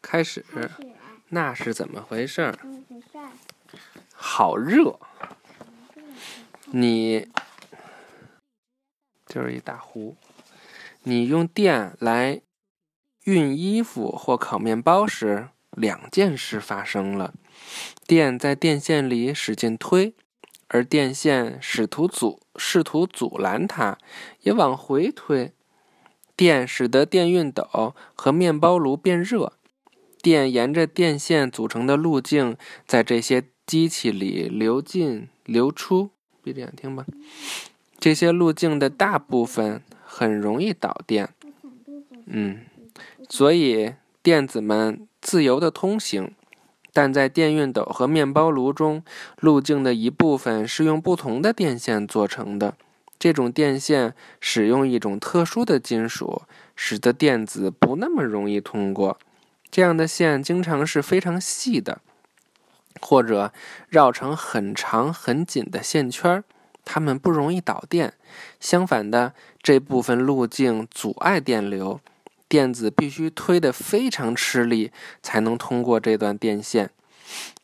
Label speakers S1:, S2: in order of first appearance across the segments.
S1: 开始。那是怎么回事？好热。你就是一大壶。你用电来熨衣服或烤面包时，两件事发生了：电在电线里使劲推，而电线试图阻试图阻拦它，也往回推。电使得电熨斗和面包炉变热。电沿着电线组成的路径，在这些机器里流进、流出。闭着眼听吧。这些路径的大部分很容易导电。嗯，所以电子们自由的通行。但在电熨斗和面包炉中，路径的一部分是用不同的电线做成的。这种电线使用一种特殊的金属，使得电子不那么容易通过。这样的线经常是非常细的，或者绕成很长很紧的线圈它们不容易导电。相反的，这部分路径阻碍电流，电子必须推得非常吃力才能通过这段电线。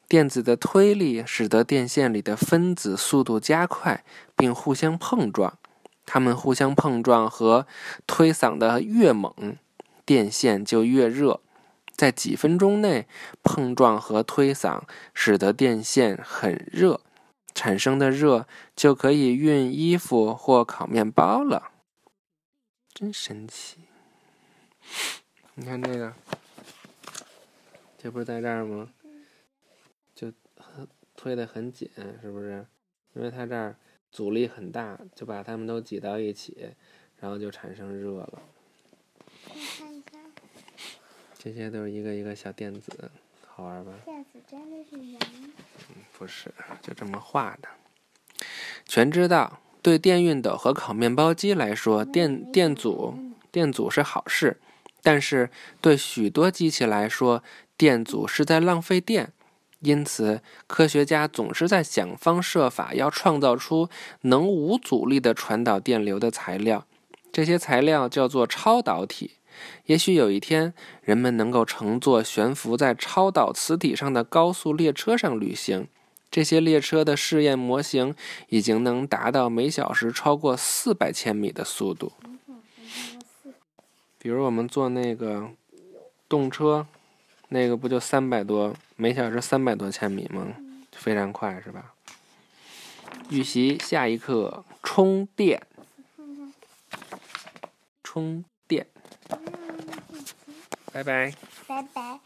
S1: 电子的推力使得电线里的分子速度加快，并互相碰撞。它们互相碰撞和推搡的越猛，电线就越热。在几分钟内，碰撞和推搡使得电线很热，产生的热就可以熨衣服或烤面包了。真神奇！你看这个，这不是在这儿吗？就推的很紧，是不是？因为它这儿阻力很大，就把它们都挤到一起，然后就产生热了。这些都是一个一个小电子，好玩吧？
S2: 电子真的是人？
S1: 嗯，不是，就这么画的。全知道，对电熨斗和烤面包机来说，电电阻电阻是好事，但是对许多机器来说，电阻是在浪费电。因此，科学家总是在想方设法要创造出能无阻力的传导电流的材料。这些材料叫做超导体。也许有一天，人们能够乘坐悬浮在超导磁体上的高速列车上旅行。这些列车的试验模型已经能达到每小时超过四百千米的速度。比如我们坐那个动车，那个不就三百多每小时三百多千米吗？非常快，是吧？预习下一课：充电。充电。拜拜。
S2: 拜拜。